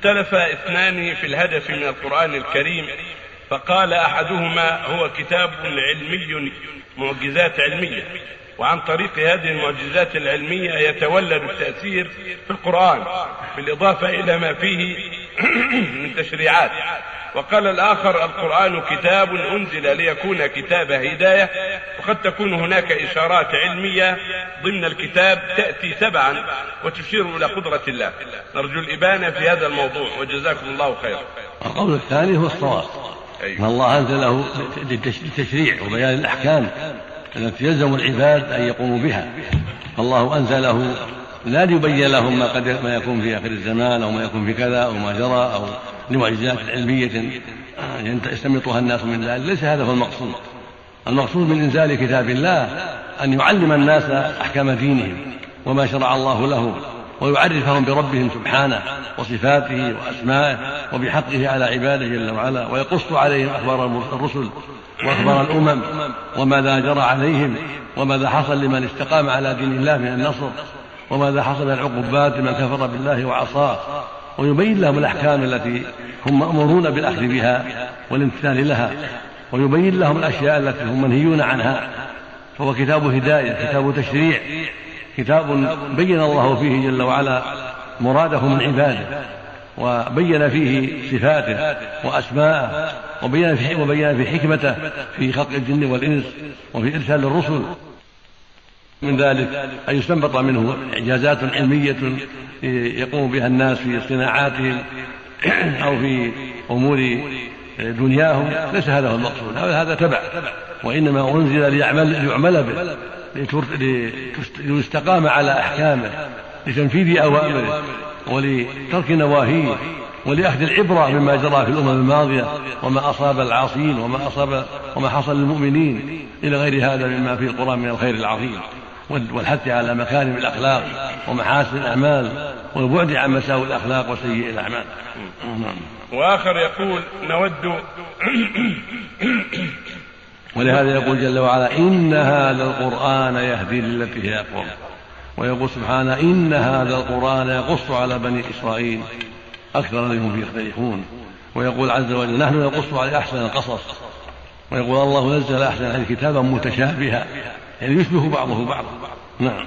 اختلف اثنان في الهدف من القرآن الكريم فقال أحدهما هو كتاب علمي معجزات علمية وعن طريق هذه المعجزات العلمية يتولد التأثير في القرآن بالإضافة إلى ما فيه من تشريعات. وقال الآخر القرآن كتاب أنزل ليكون كتاب هداية وقد تكون هناك إشارات علمية ضمن الكتاب تأتي تبعا وتشير إلى قدرة الله. نرجو الإبانة في هذا الموضوع وجزاكم الله خيرا القول الثاني هو الصواب. أيوه. أن الله أنزله للتشريع وبيان الأحكام التي يلزم العباد أن يقوموا بها. فالله أنزله لا ليبين لهم ما قد ما يكون في آخر الزمان أو ما يكون في كذا أو ما جرى أو لمعجزات علمية يستمطها الناس من ذلك. ليس هذا هو المقصود. المقصود من إنزال كتاب الله أن يعلم الناس أحكام دينهم وما شرع الله لهم ويعرفهم بربهم سبحانه وصفاته وأسمائه وبحقه على عباده جل وعلا ويقص عليهم أخبار الرسل وأخبار الأمم وماذا جرى عليهم وماذا حصل لمن استقام على دين الله من النصر. وماذا حصل؟ من العقوبات لمن كفر بالله وعصاه. ويبين لهم الأحكام التي هم مأمورون بالأخذ بها والامتثال لها. ويبين لهم الأشياء التي هم منهيون عنها. فهو كتاب هداية كتاب تشريع كتاب بين الله فيه جل وعلا مراده من عباده وبين فيه صفاته وأسماءه وبين في وبين في حكمته في خلق الجن والإنس وفي إرسال الرسل. من ذلك أن يستنبط منه إعجازات علمية يقوم بها الناس في صناعاتهم أو في أمور دنياهم ليس هذا هو المقصود هذا تبع وإنما أنزل ليعمل ليعمل به ليستقام على أحكامه لتنفيذ أوامره ولترك نواهيه ولأخذ العبرة مما جرى في الأمم الماضية وما أصاب العاصين وما أصاب وما حصل للمؤمنين إلى غير هذا مما في القرآن من الخير العظيم. والحث على مكارم الأخلاق ومحاسن الأعمال والبعد عن مساوئ الأخلاق وسيء الأعمال. وآخر يقول نود ولهذا يقول جل وعلا إن هذا القرآن يهدي للتي هي أقوم ويقول سبحانه إن هذا القرآن يقص على بني إسرائيل أكثر الذي فيه يختلفون. ويقول عز وجل نحن نقص على أحسن القصص. ويقول الله نزل أحسن الحديث كتابا متشابها. يعني يشبه بعضه بعضا. نعم.